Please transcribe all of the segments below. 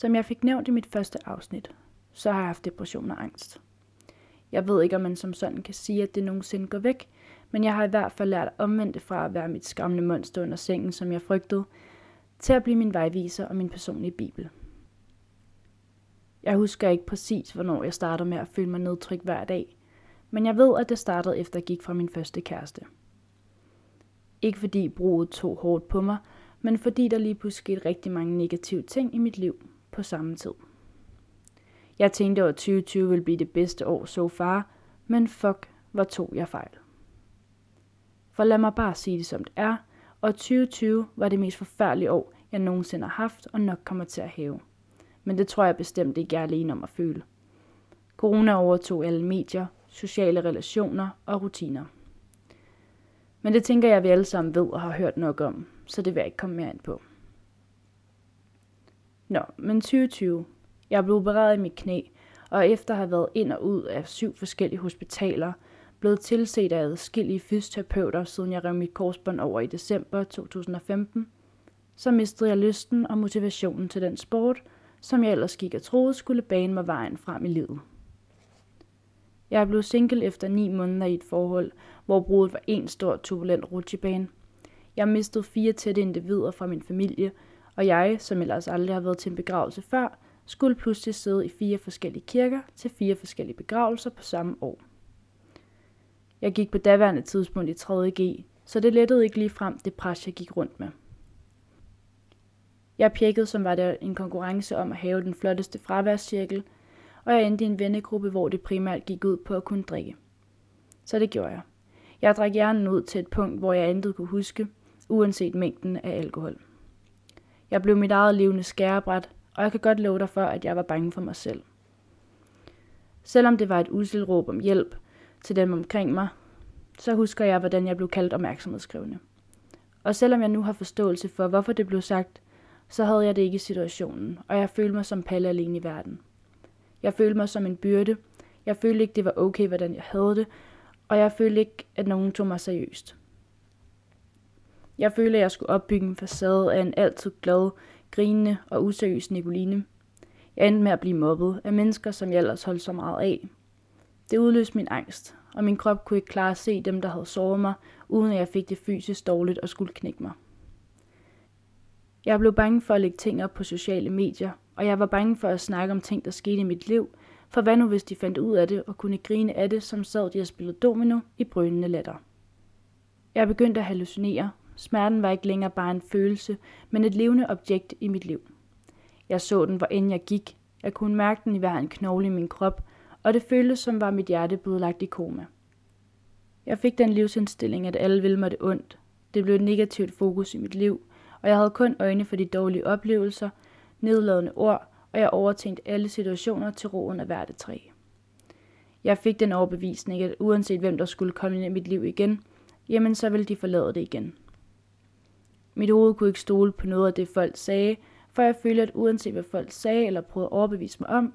Som jeg fik nævnt i mit første afsnit, så har jeg haft depression og angst. Jeg ved ikke, om man som sådan kan sige, at det nogensinde går væk, men jeg har i hvert fald lært at omvende det fra at være mit skræmmende monster under sengen, som jeg frygtede, til at blive min vejviser og min personlige bibel. Jeg husker ikke præcis, hvornår jeg startede med at føle mig nedtrykt hver dag, men jeg ved, at det startede efter jeg gik fra min første kæreste. Ikke fordi bruget tog hårdt på mig, men fordi der lige pludselig skete rigtig mange negative ting i mit liv på samme tid. Jeg tænkte, at 2020 ville blive det bedste år så so far, men fuck, hvor tog jeg fejl. For lad mig bare sige det som det er, og 2020 var det mest forfærdelige år, jeg nogensinde har haft og nok kommer til at have. Men det tror jeg bestemt ikke, jeg er alene om at føle. Corona overtog alle medier, sociale relationer og rutiner. Men det tænker jeg, vi alle sammen ved og har hørt nok om, så det vil jeg ikke komme mere ind på. Nå, men 2020. Jeg blev opereret i mit knæ, og efter at have været ind og ud af syv forskellige hospitaler, blevet tilset af adskillige fysioterapeuter, siden jeg rev mit korsbånd over i december 2015, så mistede jeg lysten og motivationen til den sport, som jeg ellers gik og troede skulle bane mig vejen frem i livet. Jeg er blevet single efter ni måneder i et forhold, hvor brudet var en stor turbulent rutsjebane. Jeg mistede fire tætte individer fra min familie, og jeg, som ellers aldrig har været til en begravelse før, skulle pludselig sidde i fire forskellige kirker til fire forskellige begravelser på samme år. Jeg gik på daværende tidspunkt i 3.G, så det lettede ikke lige frem det pres, jeg gik rundt med. Jeg pjekkede, som var der en konkurrence om at have den flotteste fraværscirkel, og jeg endte i en vennegruppe, hvor det primært gik ud på at kunne drikke. Så det gjorde jeg. Jeg drak hjernen ud til et punkt, hvor jeg intet kunne huske, uanset mængden af alkohol. Jeg blev mit eget levende skærebræt, og jeg kan godt love dig for, at jeg var bange for mig selv. Selvom det var et uselt råb om hjælp til dem omkring mig, så husker jeg, hvordan jeg blev kaldt opmærksomhedskrævende. Og selvom jeg nu har forståelse for, hvorfor det blev sagt, så havde jeg det ikke i situationen, og jeg følte mig som palle alene i verden. Jeg følte mig som en byrde. Jeg følte ikke, det var okay, hvordan jeg havde det, og jeg følte ikke, at nogen tog mig seriøst. Jeg følte, at jeg skulle opbygge en facade af en altid glad, grinende og useriøs Nicoline. Jeg endte med at blive mobbet af mennesker, som jeg ellers holdt så meget af. Det udløste min angst, og min krop kunne ikke klare at se dem, der havde såret mig, uden at jeg fik det fysisk dårligt og skulle knække mig. Jeg blev bange for at lægge ting op på sociale medier, og jeg var bange for at snakke om ting, der skete i mit liv, for hvad nu hvis de fandt ud af det og kunne grine af det, som sad de og spillede domino i brølende latter. Jeg begyndte at hallucinere. Smerten var ikke længere bare en følelse, men et levende objekt i mit liv. Jeg så den, hvor end jeg gik. Jeg kunne mærke den i hver en knogle i min krop, og det føltes som var mit hjerte blevet lagt i koma. Jeg fik den livsindstilling, at alle ville mig det ondt. Det blev et negativt fokus i mit liv, og jeg havde kun øjne for de dårlige oplevelser, nedladende ord, og jeg overtænkte alle situationer til roen af hvert træ. Jeg fik den overbevisning, at uanset hvem der skulle komme ind i mit liv igen, jamen så ville de forlade det igen. Mit hoved kunne ikke stole på noget af det, folk sagde, for jeg følte, at uanset hvad folk sagde eller prøvede at overbevise mig om,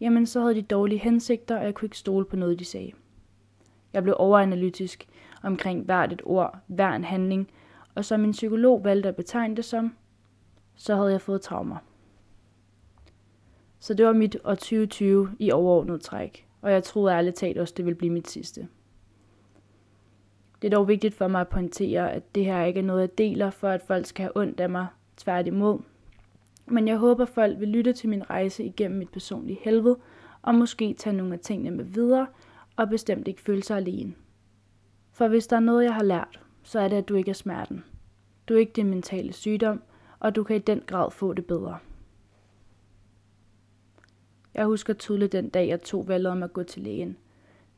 jamen så havde de dårlige hensigter, og jeg kunne ikke stole på noget, de sagde. Jeg blev overanalytisk omkring hvert et ord, hver en handling, og som min psykolog valgte at betegne det som, så havde jeg fået traumer. Så det var mit år 2020 i overordnet træk, og jeg troede ærligt talt også, det ville blive mit sidste. Det er dog vigtigt for mig at pointere, at det her ikke er noget, jeg deler for, at folk skal have ondt af mig, tværtimod. Men jeg håber, folk vil lytte til min rejse igennem mit personlige helvede, og måske tage nogle af tingene med videre, og bestemt ikke føle sig alene. For hvis der er noget, jeg har lært, så er det, at du ikke er smerten. Du er ikke din mentale sygdom, og du kan i den grad få det bedre. Jeg husker tydeligt den dag, jeg tog valget om at gå til lægen.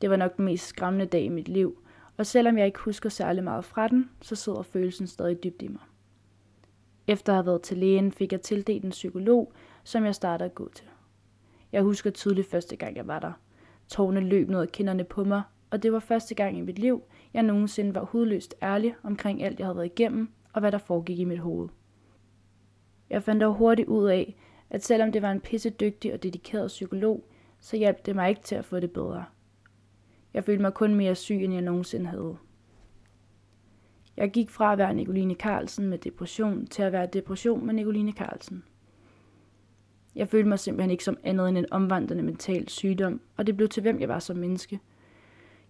Det var nok den mest skræmmende dag i mit liv, og selvom jeg ikke husker særlig meget fra den, så sidder følelsen stadig dybt i mig. Efter at have været til lægen, fik jeg tildelt en psykolog, som jeg startede at gå til. Jeg husker tydeligt første gang, jeg var der. Tårne løb ned ad kinderne på mig, og det var første gang i mit liv, jeg nogensinde var hudløst ærlig omkring alt, jeg havde været igennem, og hvad der foregik i mit hoved. Jeg fandt dog hurtigt ud af, at selvom det var en pisse dygtig og dedikeret psykolog, så hjalp det mig ikke til at få det bedre. Jeg følte mig kun mere syg, end jeg nogensinde havde. Jeg gik fra at være Nicoline Carlsen med depression til at være depression med Nicoline Carlsen. Jeg følte mig simpelthen ikke som andet end en omvandrende mental sygdom, og det blev til hvem jeg var som menneske.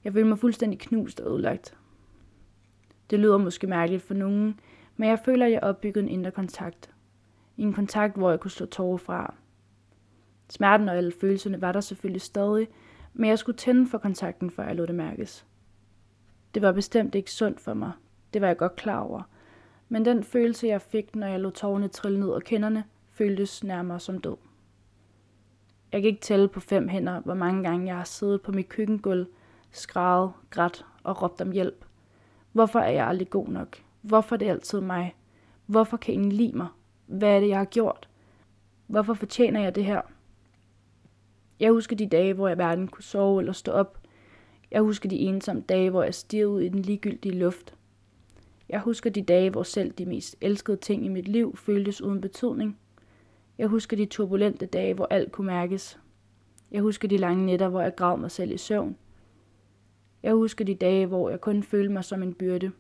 Jeg følte mig fuldstændig knust og ødelagt. Det lyder måske mærkeligt for nogen, men jeg føler, at jeg opbyggede en indre kontakt. En kontakt, hvor jeg kunne slå tårer fra. Smerten og alle følelserne var der selvfølgelig stadig, men jeg skulle tænde for kontakten, før jeg lod det mærkes. Det var bestemt ikke sundt for mig. Det var jeg godt klar over. Men den følelse, jeg fik, når jeg lod tårerne trille ned og kenderne, føltes nærmere som død. Jeg kan ikke tælle på fem hænder, hvor mange gange jeg har siddet på mit køkkengulv, skrevet, grædt og råbt om hjælp. Hvorfor er jeg aldrig god nok? Hvorfor er det altid mig? Hvorfor kan ingen lide mig? Hvad er det, jeg har gjort? Hvorfor fortjener jeg det her? Jeg husker de dage, hvor jeg hverken kunne sove eller stå op. Jeg husker de ensomme dage, hvor jeg stirrede ud i den ligegyldige luft. Jeg husker de dage, hvor selv de mest elskede ting i mit liv føltes uden betydning. Jeg husker de turbulente dage, hvor alt kunne mærkes. Jeg husker de lange nætter, hvor jeg grav mig selv i søvn. Jeg husker de dage, hvor jeg kun følte mig som en byrde.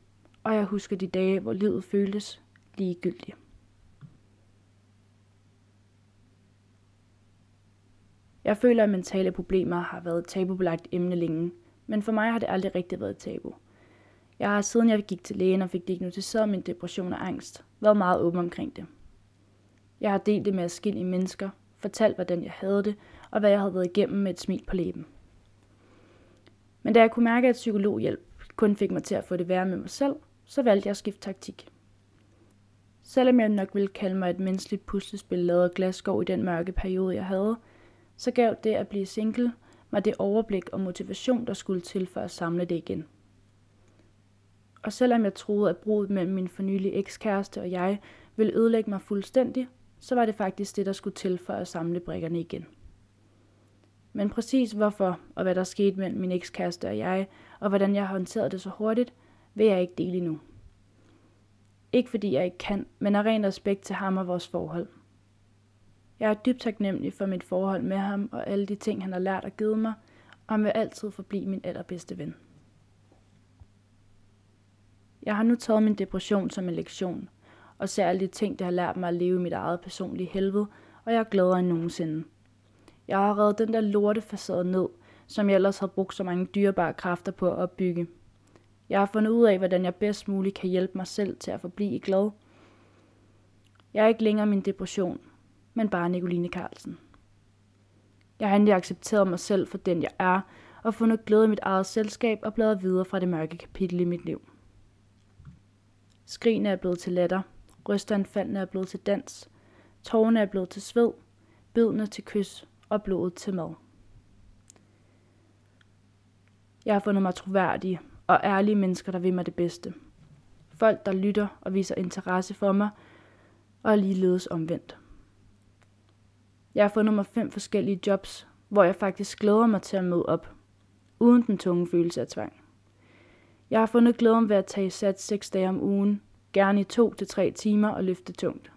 Og jeg husker de dage, hvor livet føltes ligegyldigt. Jeg føler, at mentale problemer har været et tabubelagt emne længe, men for mig har det aldrig rigtig været tabu. Jeg har siden jeg gik til lægen og fik diagnostiseret min depression og angst, været meget åben omkring det. Jeg har delt det med forskellige mennesker, fortalt hvordan jeg havde det, og hvad jeg havde været igennem med et smil på læben. Men da jeg kunne mærke, at psykologhjælp kun fik mig til at få det værre med mig selv, så valgte jeg at skifte taktik. Selvom jeg nok ville kalde mig et menneskeligt puslespil lavet af glasgård i den mørke periode, jeg havde, så gav det at blive single mig det overblik og motivation, der skulle til for at samle det igen. Og selvom jeg troede, at bruddet mellem min fornyelige ekskæreste og jeg ville ødelægge mig fuldstændig, så var det faktisk det, der skulle til for at samle brikkerne igen. Men præcis hvorfor og hvad der skete mellem min ekskæreste og jeg, og hvordan jeg håndterede det så hurtigt, vil jeg ikke dele endnu. Ikke fordi jeg ikke kan, men af ren respekt til ham og vores forhold. Jeg er dybt taknemmelig for mit forhold med ham og alle de ting, han har lært og givet mig, og han vil altid forblive min allerbedste ven. Jeg har nu taget min depression som en lektion, og ser alle de ting, det har lært mig at leve i mit eget personlige helvede, og jeg er gladere end nogensinde. Jeg har reddet den der lortefacade ned, som jeg ellers havde brugt så mange dyrebare kræfter på at opbygge. Jeg har fundet ud af, hvordan jeg bedst muligt kan hjælpe mig selv til at forblive glad. Jeg er ikke længere min depression, men bare Nicoline Carlsen. Jeg har endelig accepteret mig selv for den, jeg er, og fundet glæde i mit eget selskab og bladret videre fra det mørke kapitel i mit liv. Skrigene er blevet til latter, rystanfaldene er blevet til dans, tårerne er blevet til sved, bidene til kys og blodet til mad. Jeg har fundet mig troværdige og ærlige mennesker, der vil mig det bedste. Folk, der lytter og viser interesse for mig, og er ligeledes omvendt. Jeg har fundet mig fem forskellige jobs, hvor jeg faktisk glæder mig til at møde op, uden den tunge følelse af tvang. Jeg har fundet glæden ved at tage sat seks dage om ugen, gerne i to til tre timer og løfte tungt.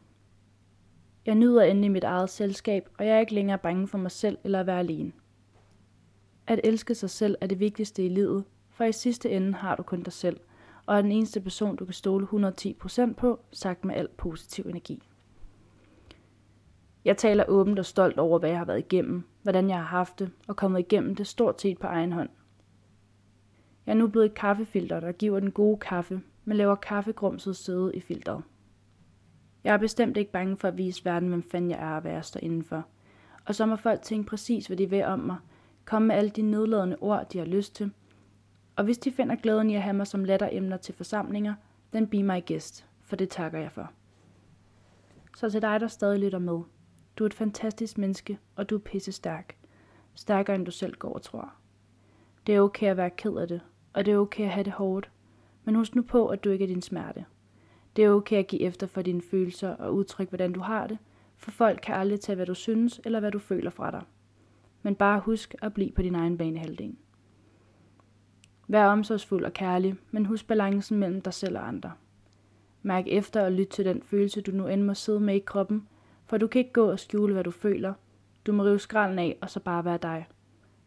Jeg nyder endelig mit eget selskab, og jeg er ikke længere bange for mig selv eller at være alene. At elske sig selv er det vigtigste i livet, for i sidste ende har du kun dig selv, og er den eneste person, du kan stole 110% på, sagt med al positiv energi. Jeg taler åbent og stolt over, hvad jeg har været igennem, hvordan jeg har haft det, og kommet igennem det stort set på egen hånd. Jeg er nu blevet et kaffefilter, der giver den gode kaffe, men laver kaffegrumset søde i filteret. Jeg er bestemt ikke bange for at vise verden, hvem fanden jeg er og hvad jeg står indenfor. Og så må folk tænke præcis, hvad de vil om mig. Komme med alle de nedladende ord, de har lyst til. Og hvis de finder glæden i at have mig som letteremner til forsamlinger, den be mig gæst, for det takker jeg for. Så til dig, der stadig lytter med. Du er et fantastisk menneske, og du er pisse stærk. Stærkere end du selv går og tror. Det er okay at være ked af det, og det er okay at have det hårdt. Men husk nu på, at du ikke er din smerte. Det er okay at give efter for dine følelser og udtrykke, hvordan du har det, for folk kan aldrig tage, hvad du synes eller hvad du føler fra dig. Men bare husk at blive på din egen banehalvdel. Vær omsorgsfuld og kærlig, men husk balancen mellem dig selv og andre. Mærk efter og lyt til den følelse, du nu end må sidde med i kroppen, for du kan ikke gå og skjule, hvad du føler. Du må rive skralden af og så bare være dig.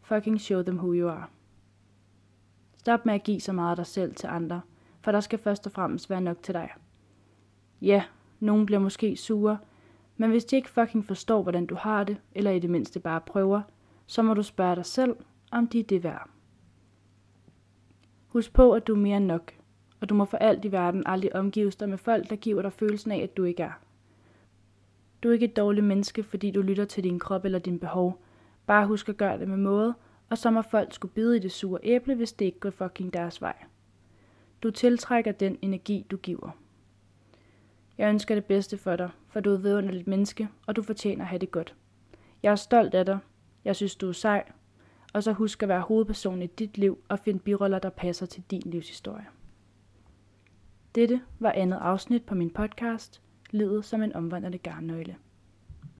Fucking show them who you are. Stop med at give så meget af dig selv til andre, for der skal først og fremmest være nok til dig. Ja, nogen bliver måske sure, Men hvis de ikke fucking forstår, hvordan du har det, eller i det mindste bare prøver, så må du spørge dig selv, om de er det værd. Husk på, at du er mere end nok, og du må for alt i verden aldrig omgives dig med folk, der giver dig følelsen af, at du ikke er. Du er ikke et dårligt menneske, fordi du lytter til din krop eller din behov. Bare husk at gøre det med måde, og så må folk skulle bide i det sure æble, hvis det ikke går fucking deres vej. Du tiltrækker den energi, du giver. Jeg ønsker det bedste for dig, for du er et vidunderligt menneske, og du fortjener at have det godt. Jeg er stolt af dig. Jeg synes, du er sej. Og så husk at være hovedperson i dit liv og finde biroller, der passer til din livshistorie. Dette var andet afsnit på min podcast, Livet som en omvandrende garnnøgle.